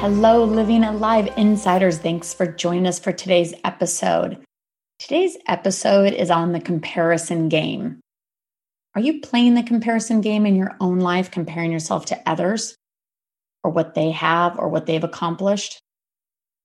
Hello, Living Alive Insiders. Thanks for joining us for today's episode. Today's episode is on the comparison game. Are you playing the comparison game in your own life, comparing yourself to others or what they have or what they've accomplished?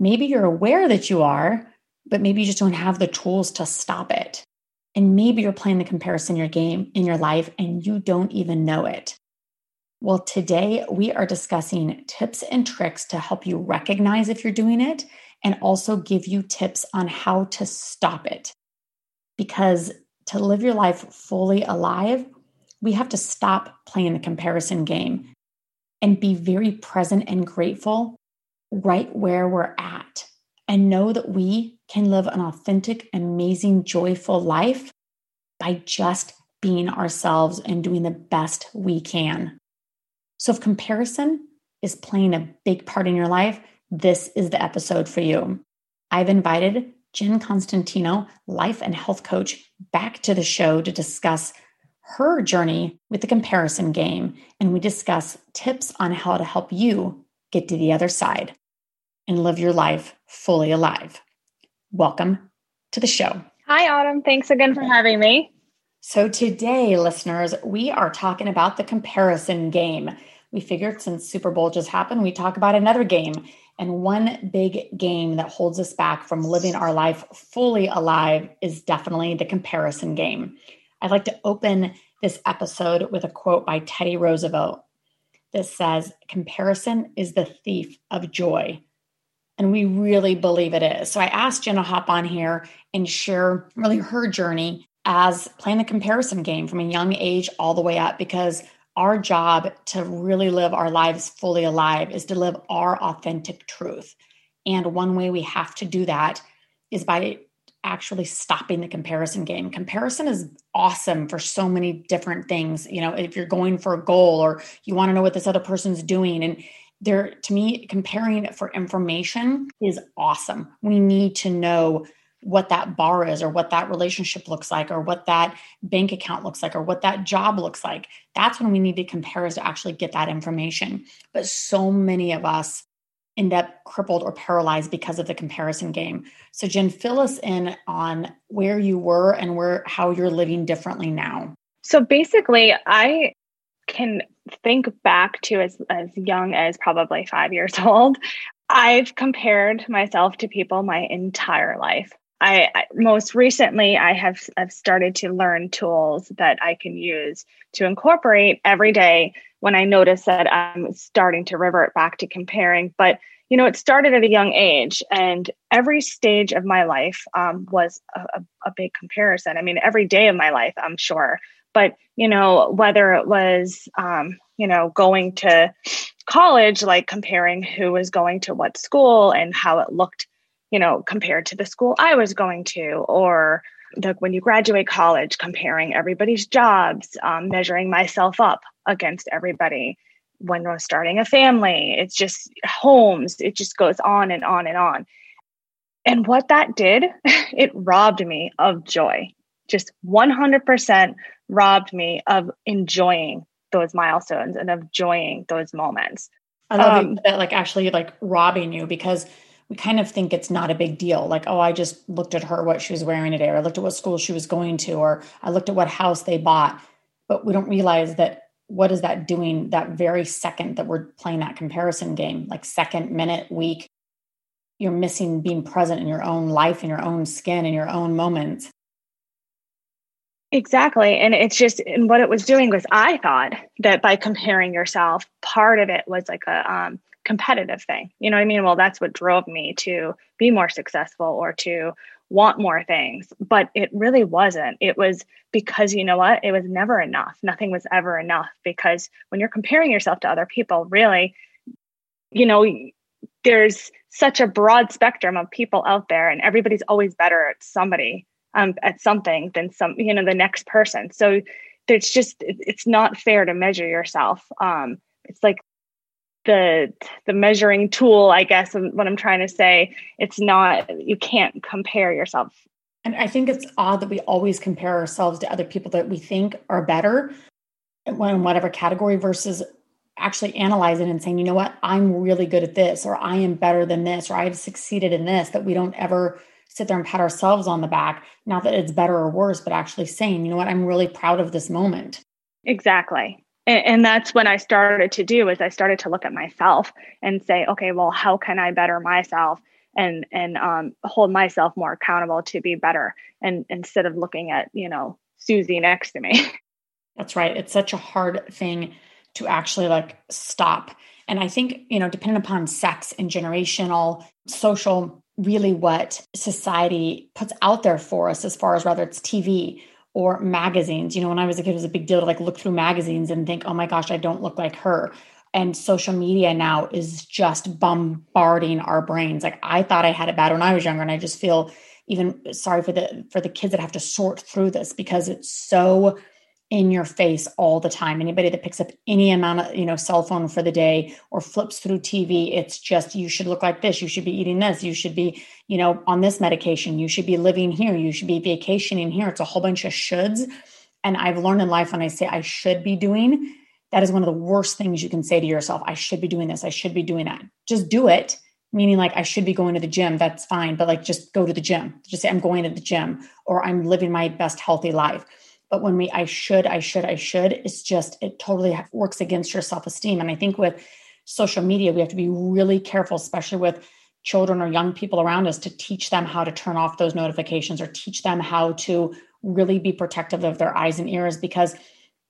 Maybe you're aware that you are, but maybe you just don't have the tools to stop it. And maybe you're playing the comparison your game in your life and you don't even know it. Well, today we are discussing tips and tricks to help you recognize if you're doing it and also give you tips on how to stop it. Because to live your life fully alive, we have to stop playing the comparison game and be very present and grateful right where we're at and know that we can live an authentic, amazing, joyful life by just being ourselves and doing the best we can. So, if comparison is playing a big part in your life, this is the episode for you. I've invited Jen Costantino, life and health coach, back to the show to discuss her journey with the comparison game. And we discuss tips on how to help you get to the other side and live your life fully alive. Welcome to the show. Hi, Autumn. Thanks again for having me. So, today, listeners, we are talking about the comparison game we figured since Super Bowl just happened, we talk about another game. And one big game that holds us back from living our life fully alive is definitely the comparison game. I'd like to open this episode with a quote by Teddy Roosevelt that says, Comparison is the thief of joy. And we really believe it is. So I asked Jen to hop on here and share really her journey as playing the comparison game from a young age all the way up because our job to really live our lives fully alive is to live our authentic truth. And one way we have to do that is by actually stopping the comparison game. Comparison is awesome for so many different things. You know, if you're going for a goal or you want to know what this other person's doing and there to me comparing for information is awesome. We need to know what that bar is or what that relationship looks like or what that bank account looks like or what that job looks like. That's when we need to compare is to actually get that information. But so many of us end up crippled or paralyzed because of the comparison game. So Jen, fill us in on where you were and where how you're living differently now. So basically, I can think back to as, as young as probably five years old. I've compared myself to people my entire life. I, I, most recently I have I've started to learn tools that I can use to incorporate every day when I notice that I'm starting to revert back to comparing. But you know, it started at a young age, and every stage of my life um, was a, a, a big comparison. I mean, every day of my life, I'm sure. But you know, whether it was um, you know going to college, like comparing who was going to what school and how it looked you know, compared to the school I was going to, or like when you graduate college, comparing everybody's jobs, um, measuring myself up against everybody. When we're starting a family, it's just homes, it just goes on and on and on. And what that did, it robbed me of joy. Just 100% robbed me of enjoying those milestones and of enjoying those moments. I love um, that, like actually, like robbing you because we kind of think it's not a big deal. Like, oh, I just looked at her, what she was wearing today, or I looked at what school she was going to, or I looked at what house they bought. But we don't realize that what is that doing that very second that we're playing that comparison game? Like second, minute, week, you're missing being present in your own life, in your own skin, in your own moments. Exactly. And it's just, and what it was doing was I thought that by comparing yourself, part of it was like a um, competitive thing. You know what I mean? Well, that's what drove me to be more successful or to want more things. But it really wasn't. It was because you know what? It was never enough. Nothing was ever enough because when you're comparing yourself to other people, really, you know, there's such a broad spectrum of people out there and everybody's always better at somebody um, at something than some you know the next person so it's just it's not fair to measure yourself um, it's like the the measuring tool i guess and what i'm trying to say it's not you can't compare yourself and i think it's odd that we always compare ourselves to other people that we think are better in whatever category versus actually analyzing and saying, you know what, I'm really good at this, or I am better than this, or I've succeeded in this, that we don't ever sit there and pat ourselves on the back. Not that it's better or worse, but actually saying, you know what, I'm really proud of this moment. Exactly. And, and that's when I started to do is I started to look at myself and say, okay, well, how can I better myself? and and um, hold myself more accountable to be better and instead of looking at you know susie next to me that's right it's such a hard thing to actually like stop. And I think, you know, depending upon sex and generational, social, really what society puts out there for us as far as whether it's TV or magazines. You know, when I was a kid, it was a big deal to like look through magazines and think, oh my gosh, I don't look like her. And social media now is just bombarding our brains. Like I thought I had it bad when I was younger, and I just feel even sorry for the for the kids that have to sort through this because it's so in your face all the time. Anybody that picks up any amount of, you know, cell phone for the day or flips through TV, it's just you should look like this, you should be eating this, you should be, you know, on this medication, you should be living here, you should be vacationing here. It's a whole bunch of shoulds. And I've learned in life when I say I should be doing, that is one of the worst things you can say to yourself. I should be doing this, I should be doing that. Just do it. Meaning, like, I should be going to the gym. That's fine. But, like, just go to the gym. Just say, I'm going to the gym or I'm living my best healthy life but when we, I should, I should, I should, it's just, it totally works against your self esteem. And I think with social media, we have to be really careful, especially with children or young people around us, to teach them how to turn off those notifications or teach them how to really be protective of their eyes and ears because,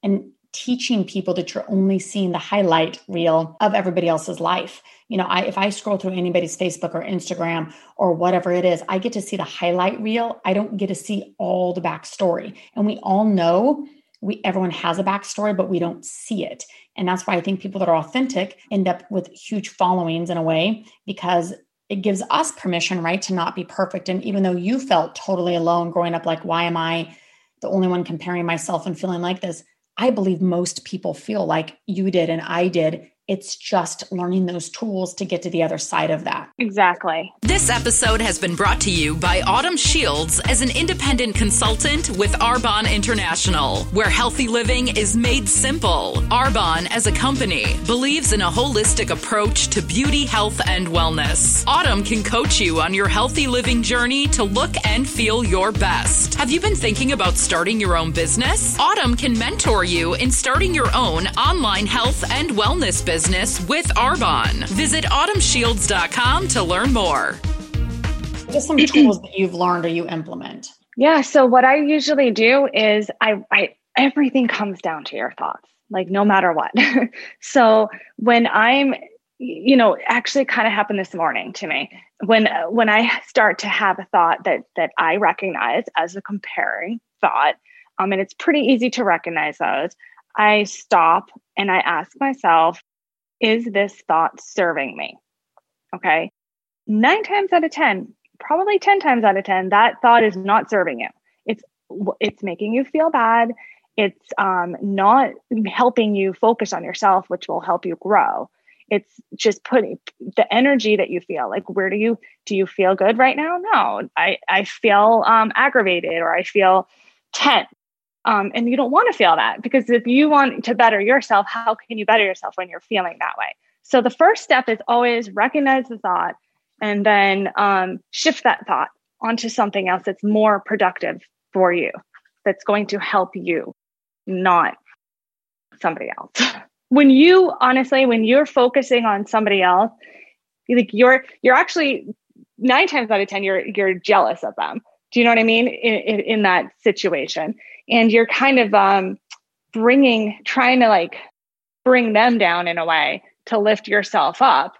and teaching people that you're only seeing the highlight reel of everybody else's life. You know, I if I scroll through anybody's Facebook or Instagram or whatever it is, I get to see the highlight reel. I don't get to see all the backstory. And we all know we everyone has a backstory, but we don't see it. And that's why I think people that are authentic end up with huge followings in a way because it gives us permission, right, to not be perfect. And even though you felt totally alone growing up, like, why am I the only one comparing myself and feeling like this? I believe most people feel like you did and I did it's just learning those tools to get to the other side of that. Exactly. This episode has been brought to you by Autumn Shields as an independent consultant with Arbonne International, where healthy living is made simple. Arbonne, as a company, believes in a holistic approach to beauty, health, and wellness. Autumn can coach you on your healthy living journey to look and feel your best. Have you been thinking about starting your own business? Autumn can mentor you in starting your own online health and wellness business business with Arbonne. Visit autumnshields.com to learn more. Just some tools that you've learned or you implement. Yeah. So what I usually do is I, I everything comes down to your thoughts, like no matter what. so when I'm you know actually kind of happened this morning to me when when i start to have a thought that that i recognize as a comparing thought um, and it's pretty easy to recognize those i stop and i ask myself is this thought serving me? Okay. Nine times out of 10, probably 10 times out of 10, that thought is not serving you. It's, it's making you feel bad. It's um, not helping you focus on yourself, which will help you grow. It's just putting the energy that you feel like, where do you, do you feel good right now? No, I, I feel um, aggravated or I feel tense um, and you don't want to feel that because if you want to better yourself, how can you better yourself when you're feeling that way? So the first step is always recognize the thought and then um, shift that thought onto something else that's more productive for you, that's going to help you, not somebody else. when you honestly, when you're focusing on somebody else, like you're you're actually nine times out of ten you're you're jealous of them. Do you know what I mean in, in, in that situation? And you're kind of um, bringing, trying to like bring them down in a way to lift yourself up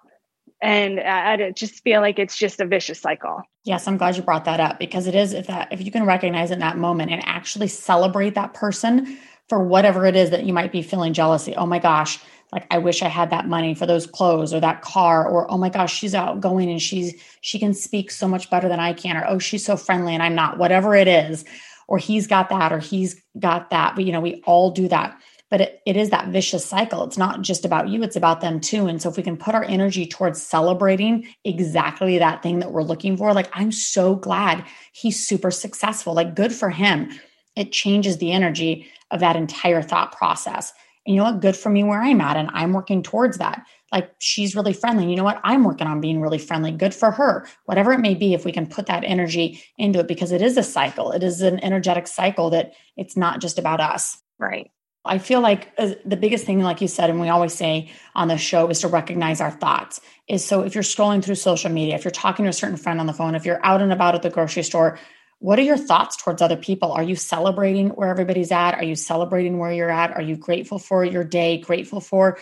and I just feel like it's just a vicious cycle. Yes, I'm glad you brought that up because it is if that if you can recognize in that moment and actually celebrate that person for whatever it is that you might be feeling jealousy. Oh my gosh, like I wish I had that money for those clothes or that car or oh my gosh, she's outgoing and she's she can speak so much better than I can or oh she's so friendly and I'm not. Whatever it is, or he's got that or he's got that. But you know, we all do that but it, it is that vicious cycle. It's not just about you, it's about them too. And so if we can put our energy towards celebrating exactly that thing that we're looking for, like, I'm so glad he's super successful, like, good for him. It changes the energy of that entire thought process. And you know what? Good for me where I'm at. And I'm working towards that. Like she's really friendly. You know what? I'm working on being really friendly. Good for her. Whatever it may be, if we can put that energy into it, because it is a cycle, it is an energetic cycle that it's not just about us. Right. I feel like uh, the biggest thing, like you said, and we always say on the show, is to recognize our thoughts. Is so if you're scrolling through social media, if you're talking to a certain friend on the phone, if you're out and about at the grocery store, what are your thoughts towards other people? Are you celebrating where everybody's at? Are you celebrating where you're at? Are you grateful for your day? Grateful for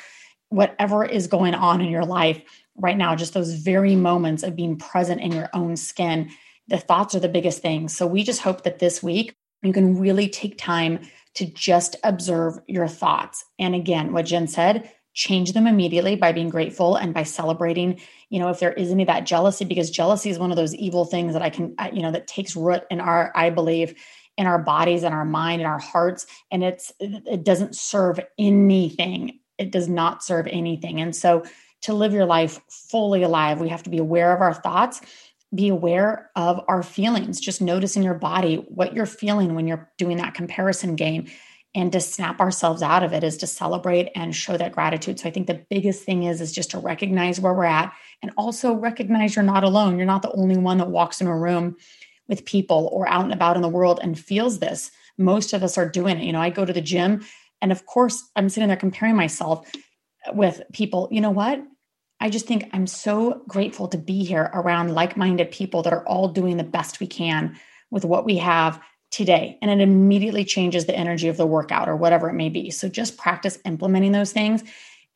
whatever is going on in your life right now? Just those very moments of being present in your own skin. The thoughts are the biggest thing. So we just hope that this week you can really take time to just observe your thoughts. And again, what Jen said, change them immediately by being grateful and by celebrating, you know, if there is any of that jealousy, because jealousy is one of those evil things that I can, you know, that takes root in our, I believe, in our bodies and our mind and our hearts. And it's, it doesn't serve anything. It does not serve anything. And so to live your life fully alive, we have to be aware of our thoughts be aware of our feelings. Just notice in your body what you're feeling when you're doing that comparison game. And to snap ourselves out of it is to celebrate and show that gratitude. So I think the biggest thing is is just to recognize where we're at and also recognize you're not alone. You're not the only one that walks in a room with people or out and about in the world and feels this. Most of us are doing it. You know, I go to the gym and of course I'm sitting there comparing myself with people. You know what? I just think I'm so grateful to be here around like minded people that are all doing the best we can with what we have today. And it immediately changes the energy of the workout or whatever it may be. So just practice implementing those things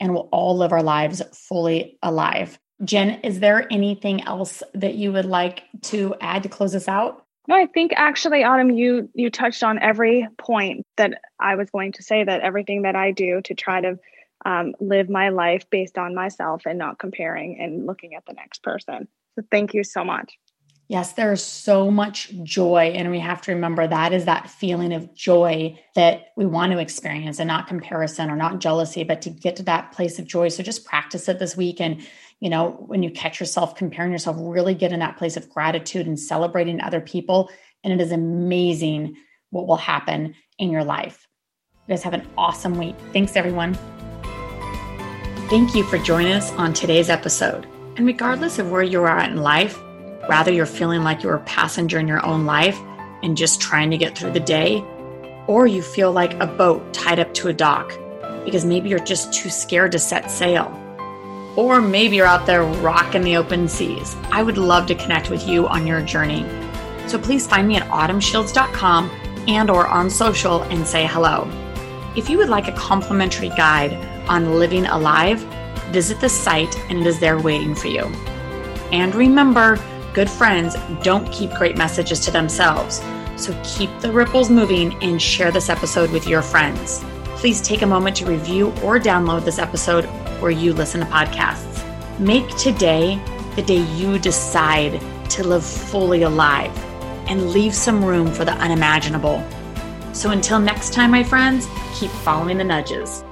and we'll all live our lives fully alive. Jen, is there anything else that you would like to add to close us out? No, I think actually, Autumn, you you touched on every point that I was going to say. That everything that I do to try to um, live my life based on myself and not comparing and looking at the next person. So thank you so much. Yes, there's so much joy. And we have to remember that is that feeling of joy that we want to experience and not comparison or not jealousy, but to get to that place of joy. So just practice it this week. And, you know, when you catch yourself comparing yourself, really get in that place of gratitude and celebrating other people. And it is amazing what will happen in your life. You guys have an awesome week. Thanks, everyone. Thank you for joining us on today's episode. And regardless of where you are in life, whether you're feeling like you're a passenger in your own life and just trying to get through the day, or you feel like a boat tied up to a dock because maybe you're just too scared to set sail, or maybe you're out there rocking the open seas. I would love to connect with you on your journey. So please find me at autumnshields.com and or on social and say hello. If you would like a complimentary guide on living alive, visit the site and it is there waiting for you. And remember, good friends don't keep great messages to themselves. So keep the ripples moving and share this episode with your friends. Please take a moment to review or download this episode where you listen to podcasts. Make today the day you decide to live fully alive and leave some room for the unimaginable. So until next time, my friends, keep following the nudges.